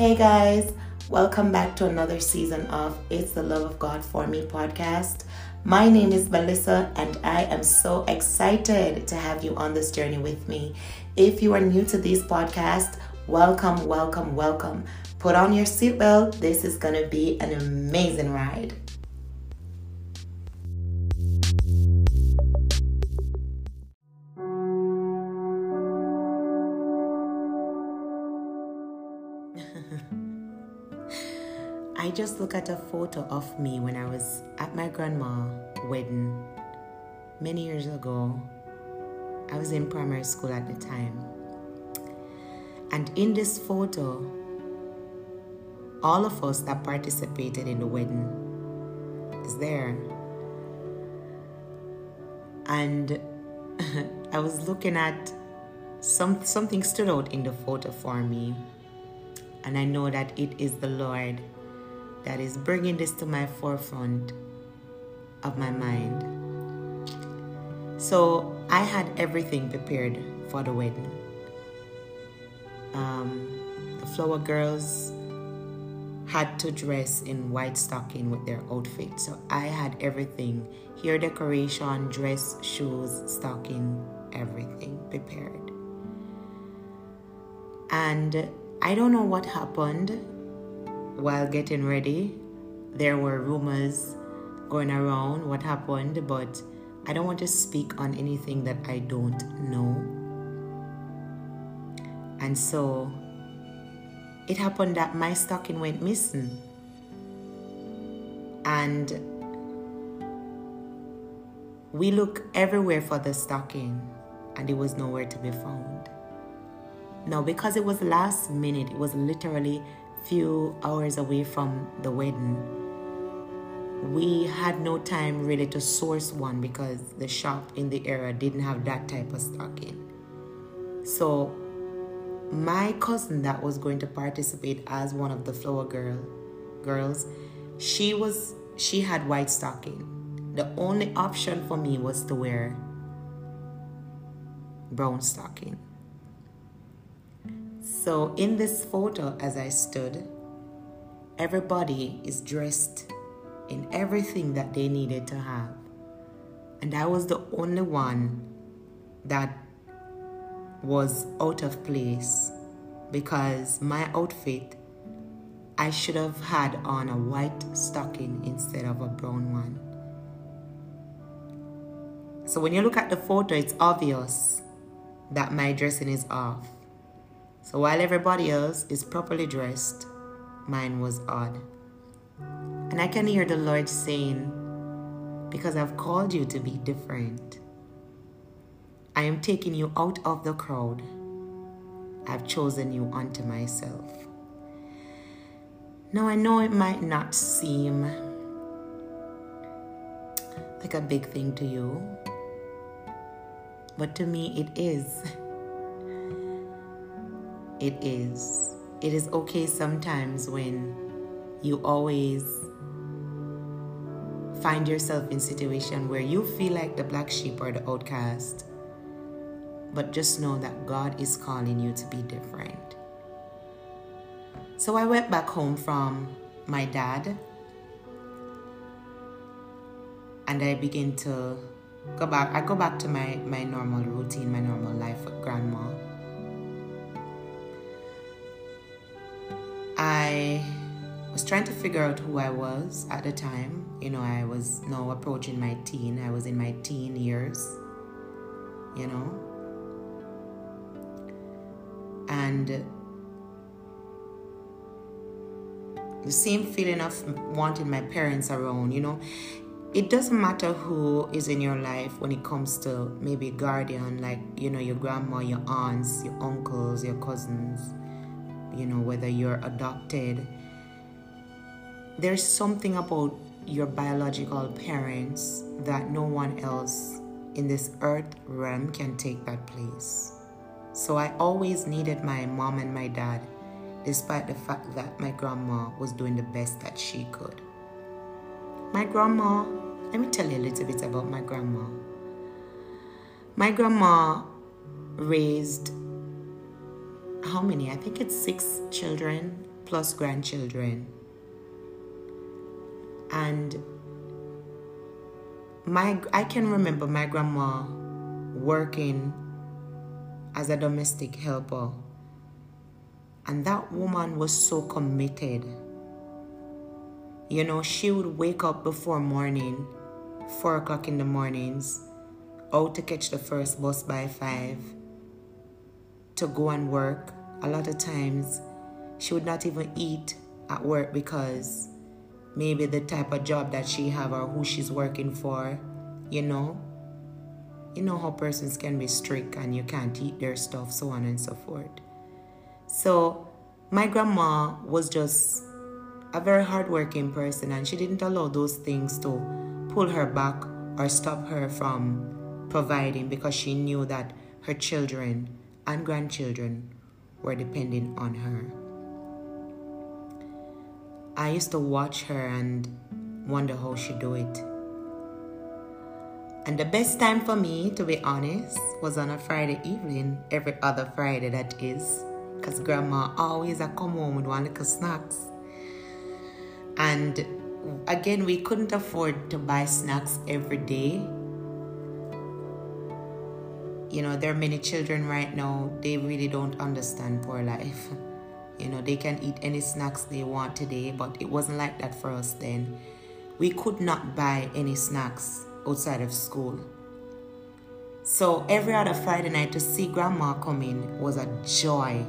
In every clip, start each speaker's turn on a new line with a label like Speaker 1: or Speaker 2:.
Speaker 1: Hey guys, welcome back to another season of It's the Love of God for Me podcast. My name is Melissa, and I am so excited to have you on this journey with me. If you are new to this podcast, welcome, welcome, welcome. Put on your seatbelt. This is to be an amazing ride. I just look at a photo of me when I was at my grandma wedding many years ago. I was in primary school at the time. And in this photo, all of us that participated in the wedding is there. And I was looking at some something stood out in the photo for me. And I know that it is the Lord that is bringing this to my forefront of my mind. So I had everything prepared for the wedding. Um, the flower girls had to dress in white stocking with their outfit. So I had everything hair decoration, dress, shoes, stocking, everything prepared. And I don't know what happened while getting ready. There were rumors going around what happened, but I don't want to speak on anything that I don't know. And so it happened that my stocking went missing. And we looked everywhere for the stocking, and it was nowhere to be found. Now, because it was last minute, it was literally few hours away from the wedding, we had no time really to source one because the shop in the area didn't have that type of stocking. So my cousin that was going to participate as one of the flower girl girls, she was she had white stocking. The only option for me was to wear brown stocking. So, in this photo, as I stood, everybody is dressed in everything that they needed to have. And I was the only one that was out of place because my outfit, I should have had on a white stocking instead of a brown one. So when you look at the photo, it's obvious that my dressing is off. So while everybody else is properly dressed, mine was odd. And I can hear the Lord saying, Because I've called you to be different, I am taking you out of the crowd. I've chosen you unto myself. Now I know it might not seem like a big thing to you, but to me it is. It is. It is okay sometimes when you always find yourself in situation where you feel like the black sheep or the outcast. But just know that God is calling you to be different. So I went back home from my dad and I begin to go back I go back to my, my normal routine, my normal life with grandma. I was trying to figure out who I was at the time. You know, I was now approaching my teen. I was in my teen years, you know. And the same feeling of wanting my parents around, you know. It doesn't matter who is in your life when it comes to maybe guardian, like, you know, your grandma, your aunts, your uncles, your cousins you know, whether you're adopted, there's something about your biological parents that no one else in this earth realm can take that place. So I always needed my mom and my dad, despite the fact that my grandma was doing the best that she could. My grandma, let me tell you a little bit about my grandma. My grandma raised how many? I think it's six children plus grandchildren. And my I can remember my grandma working as a domestic helper. And that woman was so committed. You know, she would wake up before morning, four o'clock in the mornings, out to catch the first bus by five, to go and work. A lot of times, she would not even eat at work because maybe the type of job that she have or who she's working for, you know. You know how persons can be strict and you can't eat their stuff, so on and so forth. So my grandma was just a very hardworking person and she didn't allow those things to pull her back or stop her from providing because she knew that her children and grandchildren were depending on her. I used to watch her and wonder how she do it. And the best time for me, to be honest, was on a Friday evening, every other Friday that is, because grandma always a come home with one little snacks. And again, we couldn't afford to buy snacks every day. You know, there are many children right now, they really don't understand poor life. You know, they can eat any snacks they want today, but it wasn't like that for us then. We could not buy any snacks outside of school. So every other Friday night to see grandma come in was a joy.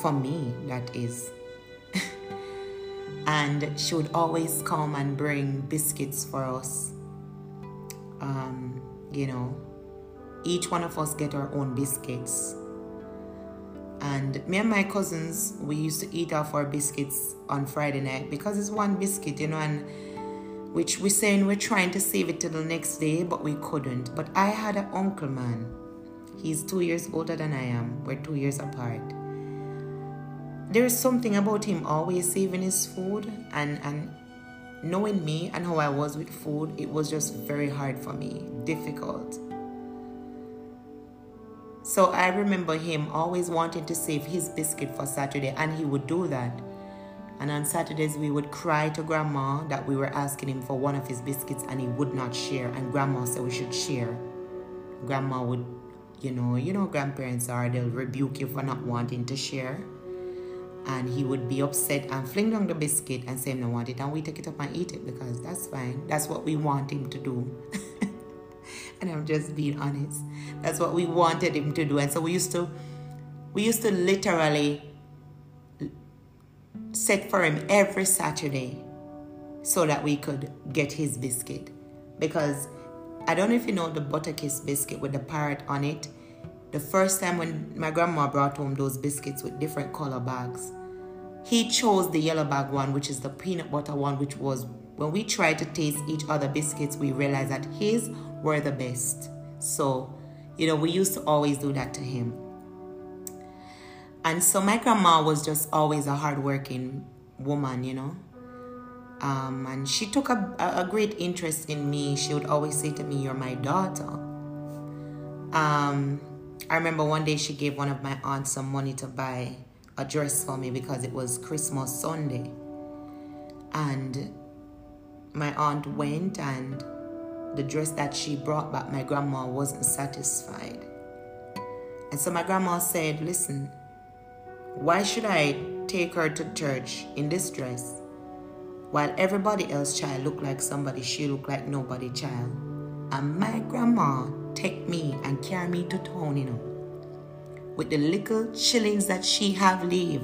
Speaker 1: For me, that is. and she would always come and bring biscuits for us. Um, you know, each one of us get our own biscuits. And me and my cousins we used to eat off our biscuits on friday night because it's one biscuit you know and which we're saying we're trying to save it till the next day but we couldn't. But i had an uncle man. He's two years older than i am. We're two years apart. There's something about him always saving his food and and knowing me and how i was with food it was just very hard for me. Difficult so I remember him always wanting to save his biscuit for Saturday, and he would do that. And on Saturdays, we would cry to grandma that we were asking him for one of his biscuits and he would not share. And grandma said we should share. Grandma would, you know, you know, grandparents are, they'll rebuke you for not wanting to share. And he would be upset and fling down the biscuit and say, no, want it. And we take it up and eat it because that's fine. That's what we want him to do. and I'm just being honest. That's what we wanted him to do. And so we used to we used to literally set for him every Saturday so that we could get his biscuit. Because I don't know if you know the butter kiss biscuit with the parrot on it. The first time when my grandma brought home those biscuits with different color bags, he chose the yellow bag one, which is the peanut butter one, which was when we tried to taste each other biscuits, we realized that his were the best. So, you know, we used to always do that to him. And so my grandma was just always a hardworking woman, you know. Um, and she took a, a great interest in me. She would always say to me, You're my daughter. Um, I remember one day she gave one of my aunts some money to buy a dress for me because it was Christmas Sunday. And my aunt went and the dress that she brought back, my grandma wasn't satisfied. And so my grandma said, Listen, why should I take her to church in this dress while everybody else child look like somebody, she look like nobody child? And my grandma take me and carry me to town, you know, with the little shillings that she have leave.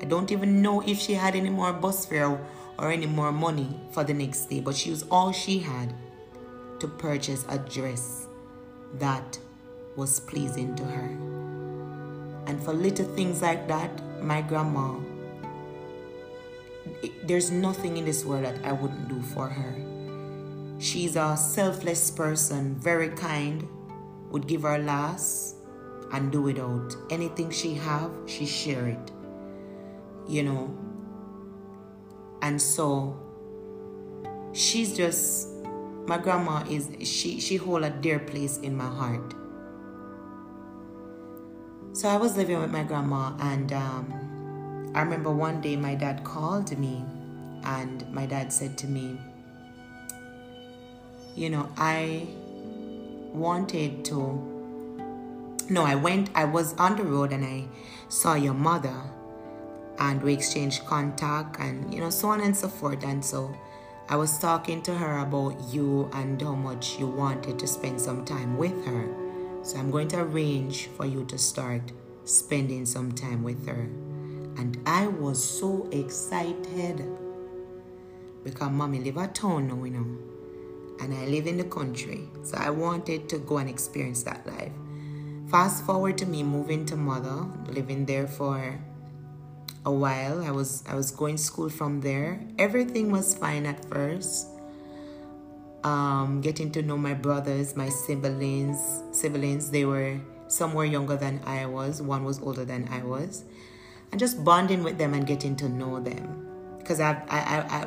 Speaker 1: I don't even know if she had any more bus fare or any more money for the next day, but she was all she had to purchase a dress that was pleasing to her. And for little things like that, my grandma, there's nothing in this world that I wouldn't do for her. She's a selfless person, very kind, would give her last and do without. Anything she have, she share it. You know. And so she's just my grandma is she she hold a dear place in my heart so i was living with my grandma and um, I remember one day my dad called me and my dad said to me, You know, I wanted to. No, I went, I was on the road and I saw your mother and we exchanged contact and, you know, so on and so forth. And so I was talking to her about you and how much you wanted to spend some time with her. So I'm going to arrange for you to start spending some time with her. And I was so excited because mommy live at town now, you know, and I live in the country. So I wanted to go and experience that life. Fast forward to me moving to mother, living there for a while. I was I was going to school from there. Everything was fine at first. Um, getting to know my brothers, my siblings, siblings. They were some were younger than I was. One was older than I was, and just bonding with them and getting to know them. Because I I I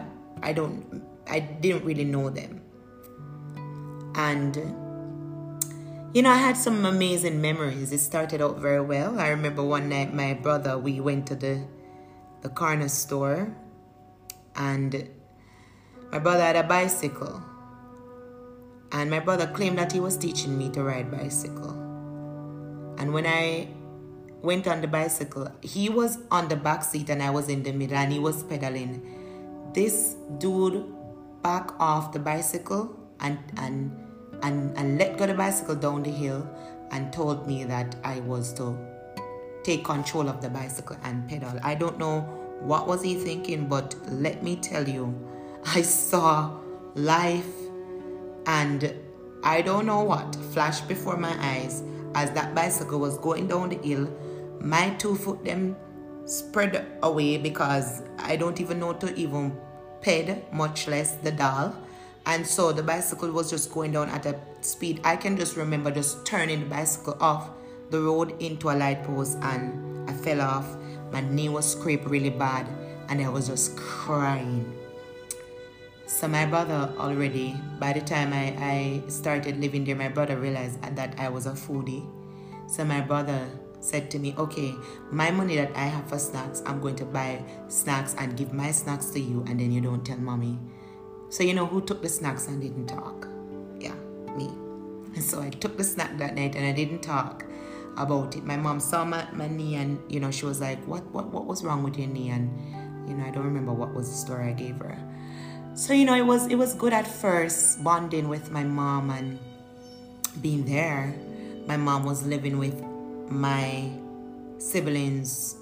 Speaker 1: I don't I didn't really know them, and you know, I had some amazing memories. It started out very well. I remember one night my brother, we went to the the corner store and my brother had a bicycle. And my brother claimed that he was teaching me to ride bicycle. And when i went on the bicycle he was on the back seat and i was in the middle and he was pedaling. This dude back off the bicycle and and and, and let go the bicycle down the hill and told me that i was to take control of the bicycle and pedal. I don't know what was he thinking, but let me tell you, I saw life and I don't know what flashed before my eyes as that bicycle was going down the hill. My two foot them spread away because I don't even know to even ped, much less the doll. And so the bicycle was just going down at a speed. I can just remember just turning the bicycle off the road into a light post and I fell off. My knee was scraped really bad and I was just crying. So my brother already, by the time I, I started living there, my brother realized that I was a foodie. So my brother said to me, okay, my money that I have for snacks, I'm going to buy snacks and give my snacks to you and then you don't tell mommy. So you know who took the snacks and didn't talk? Yeah, me. So I took the snack that night and I didn't talk about it. My mom saw my, my knee and, you know, she was like, what, what, what was wrong with your knee? And, you know, I don't remember what was the story I gave her. So, you know, it was, it was good at first bonding with my mom and being there. My mom was living with my siblings'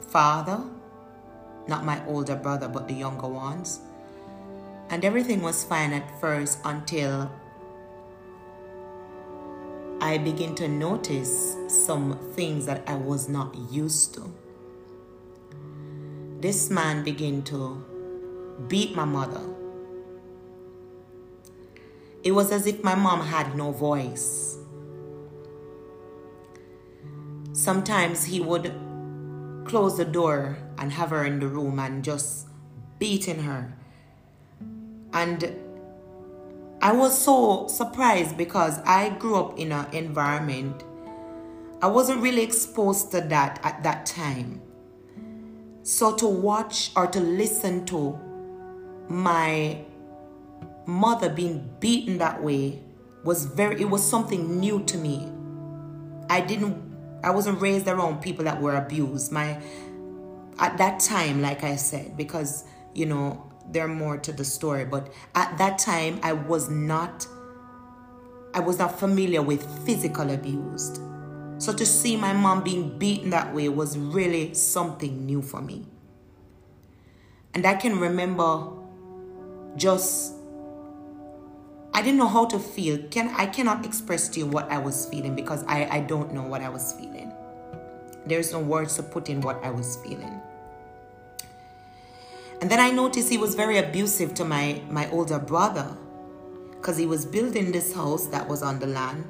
Speaker 1: father, not my older brother, but the younger ones. And everything was fine at first until I begin to notice some things that I was not used to. This man began to beat my mother. It was as if my mom had no voice. Sometimes he would close the door and have her in the room and just beating her. And I was so surprised because I grew up in an environment, I wasn't really exposed to that at that time. So to watch or to listen to my mother being beaten that way was very, it was something new to me. I didn't, I wasn't raised around people that were abused. My, at that time, like I said, because, you know, there more to the story but at that time i was not i was not familiar with physical abuse. So to see my mom being beaten that way was really something new for me. And i can remember just i didn't know how to feel. Can i cannot express to you what i was feeling because i i don't know what i was feeling. There's no words to put in what i was feeling and then I noticed he was very abusive to my, my older brother because he was building this house that was on the land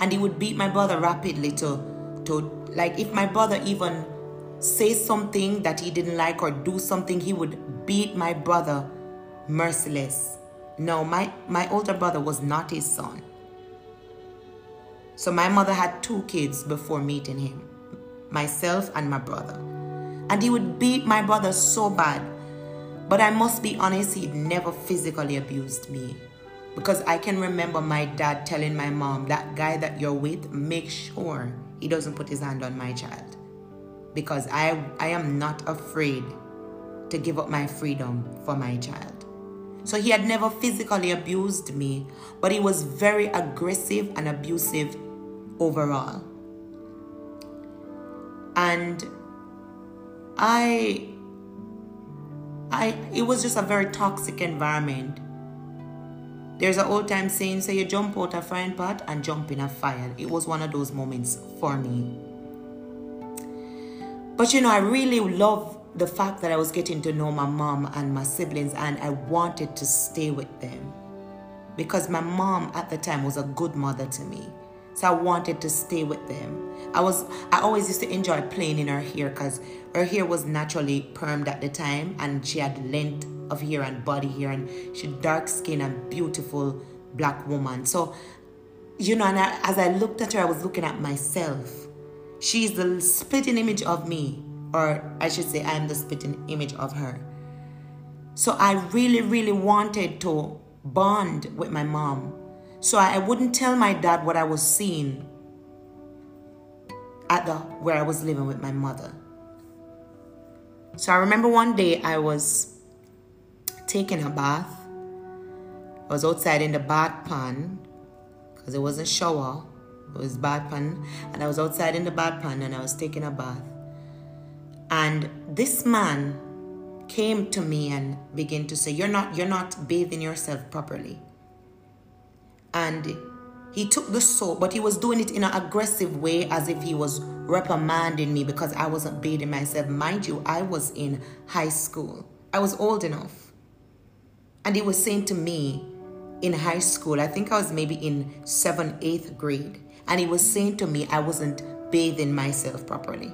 Speaker 1: and he would beat my brother rapidly to, to like if my brother even say something that he didn't like or do something, he would beat my brother merciless. No, my, my older brother was not his son. So my mother had two kids before meeting him, myself and my brother. And he would beat my brother so bad. But I must be honest, he never physically abused me. Because I can remember my dad telling my mom, that guy that you're with, make sure he doesn't put his hand on my child. Because I, I am not afraid to give up my freedom for my child. So he had never physically abused me, but he was very aggressive and abusive overall. And I I it was just a very toxic environment. There's an old time saying, say you jump out a frying pot and jump in a fire. It was one of those moments for me. But you know, I really love the fact that I was getting to know my mom and my siblings and I wanted to stay with them. Because my mom at the time was a good mother to me. So I wanted to stay with them. I was I always used to enjoy playing in her hair because her hair was naturally permed at the time and she had length of hair and body hair and she dark skin and beautiful black woman. So you know, and I, as I looked at her, I was looking at myself. She's the splitting image of me, or I should say, I'm the splitting image of her. So I really, really wanted to bond with my mom so I wouldn't tell my dad what I was seeing at the where I was living with my mother. So I remember one day I was taking a bath. I was outside in the bath pan because it wasn't shower, it was bath pan, and I was outside in the bath pan and I was taking a bath. And this man came to me and began to say, "You're not you're not bathing yourself properly." And he took the soap, but he was doing it in an aggressive way as if he was reprimanding me because I wasn't bathing myself. Mind you, I was in high school, I was old enough. And he was saying to me in high school, I think I was maybe in seventh, eighth grade, and he was saying to me I wasn't bathing myself properly.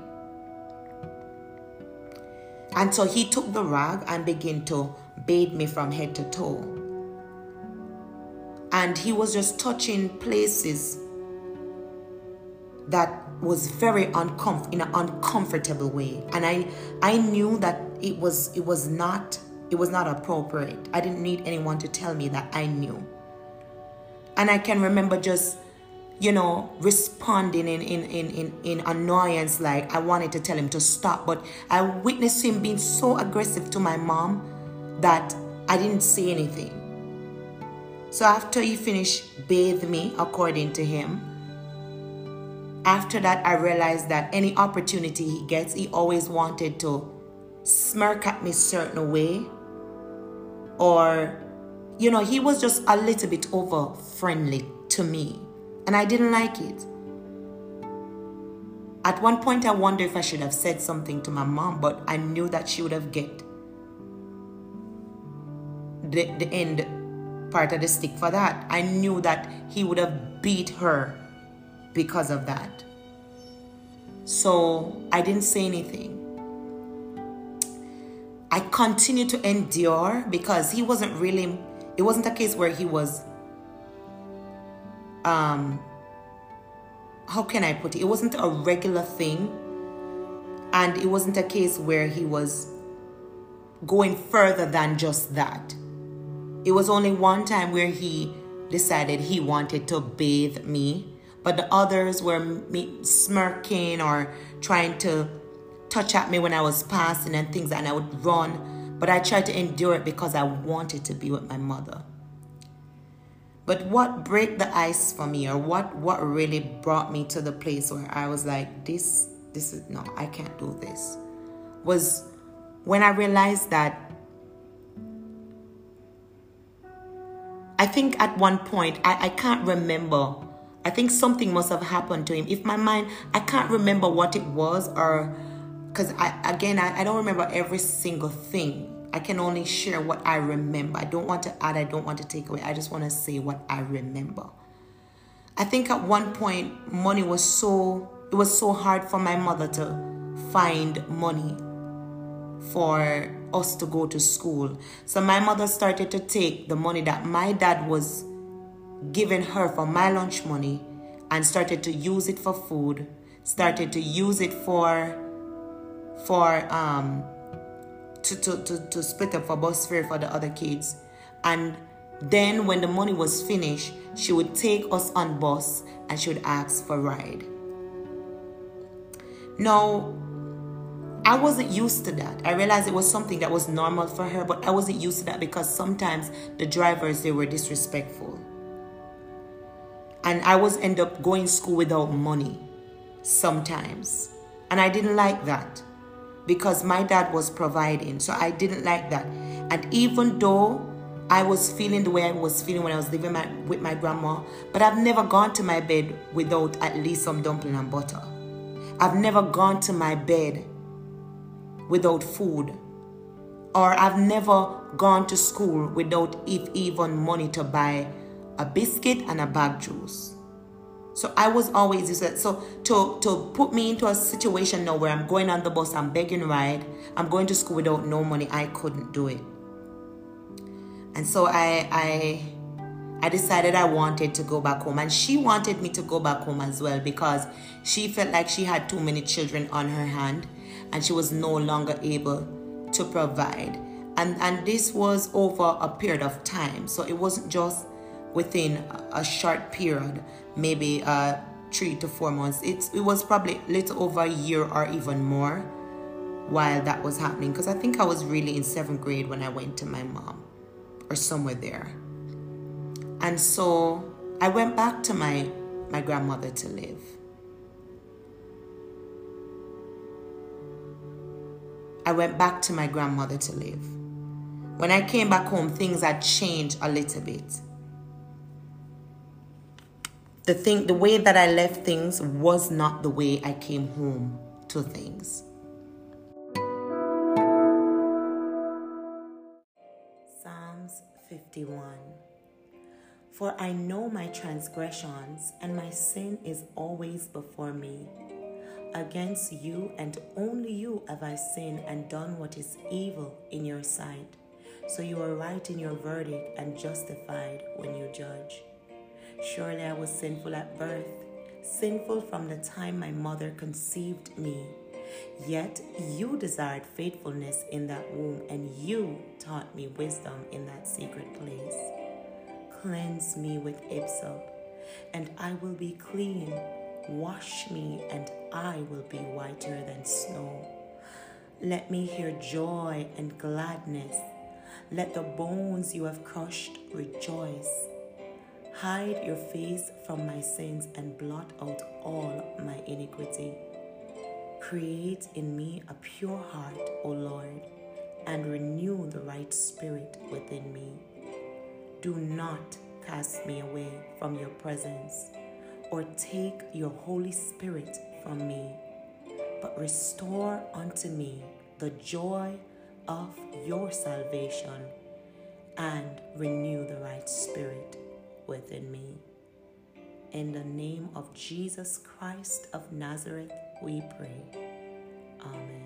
Speaker 1: And so he took the rag and began to bathe me from head to toe and he was just touching places that was very uncomfortable in an uncomfortable way. And i i knew that it was it was not it was not appropriate. I didn't need anyone to tell me that i knew. And i can remember just you know responding in in in in, in annoyance like i wanted to tell him to stop. But i witnessed him being so aggressive to my mom that i didn't say anything so after he finished bathe me according to him, after that I realized that any opportunity he gets, he always wanted to smirk at me certain way or you know, he was just a little bit over friendly to me and I didn't like it. At one point I wonder if I should have said something to my mom, but I knew that she would have get the, the end part of the stick for that. I knew that he would have beat her because of that. So I didn't say anything. I continued to endure because he wasn't really, it wasn't a case where he was, um, how can I put it? It wasn't a regular thing. And it wasn't a case where he was going further than just that. It was only one time where he decided he wanted to bathe me, but the others were me smirking or trying to touch at me when I was passing and things, and I would run. But I tried to endure it because I wanted to be with my mother. But what broke the ice for me, or what what really brought me to the place where I was like, this this is no, I can't do this, was when I realized that I think at one point, I, I can't remember. I think something must have happened to him. If my mind, I can't remember what it was, or because I again, I, I don't remember every single thing. I can only share what I remember. I don't want to add, I don't want to take away. I just want to say what I remember. I think at one point, money was so, it was so hard for my mother to find money for us to go to school. So my mother started to take the money that my dad was giving her for my lunch money and started to use it for food, started to use it for for um to, to, to, to split up for bus fare for the other kids. And then when the money was finished, she would take us on bus and she would ask for ride. Now, I wasn't used to that. I realized it was something that was normal for her, but I wasn't used to that because sometimes the drivers they were disrespectful. And I was end up going school without money sometimes. And I didn't like that because my dad was providing. So I didn't like that. And even though I was feeling the way I was feeling when I was living my, with my grandma, but I've never gone to my bed without at least some dumpling and butter. I've never gone to my bed without food. Or I've never gone to school without even money to buy a biscuit and a bag juice. So I was always used so to to put me into a situation now where I'm going on the bus, I'm begging ride, I'm going to school without no money, I couldn't do it. And so I I I decided I wanted to go back home and she wanted me to go back home as well because she felt like she had too many children on her hand and she was no longer able to provide. And and this was over a period of time. So it wasn't just within a short period, maybe uh, three to four months. It's, it was probably a little over a year or even more while that was happening because I think I was really in seventh grade when I went to my mom or somewhere there. And so I went back to my, my grandmother to live. I went back to my grandmother to live. When I came back home, things had changed a little bit the thing the way that I left things was not the way I came home to things. Psalms 51 For I know my transgressions and my sin is always before me. Against you and only you have I sinned and done what is evil in your sight. So you are right in your verdict and justified when you judge. Surely I was sinful at birth, sinful from the time my mother conceived me. Yet you desired faithfulness in that womb, and you taught me wisdom in that secret place. Cleanse me with hyssop, and I will be clean. Wash me, and I will be whiter than snow. Let me hear joy and gladness. Let the bones you have crushed rejoice. Hide your face from my sins and blot out all my iniquity. Create in me a pure heart, O Lord, and renew the right spirit within me. Do not cast me away from your presence or take your Holy Spirit from me, but restore unto me the joy of your salvation and renew the right spirit within me. In the name of Jesus Christ of Nazareth, we pray. Amen.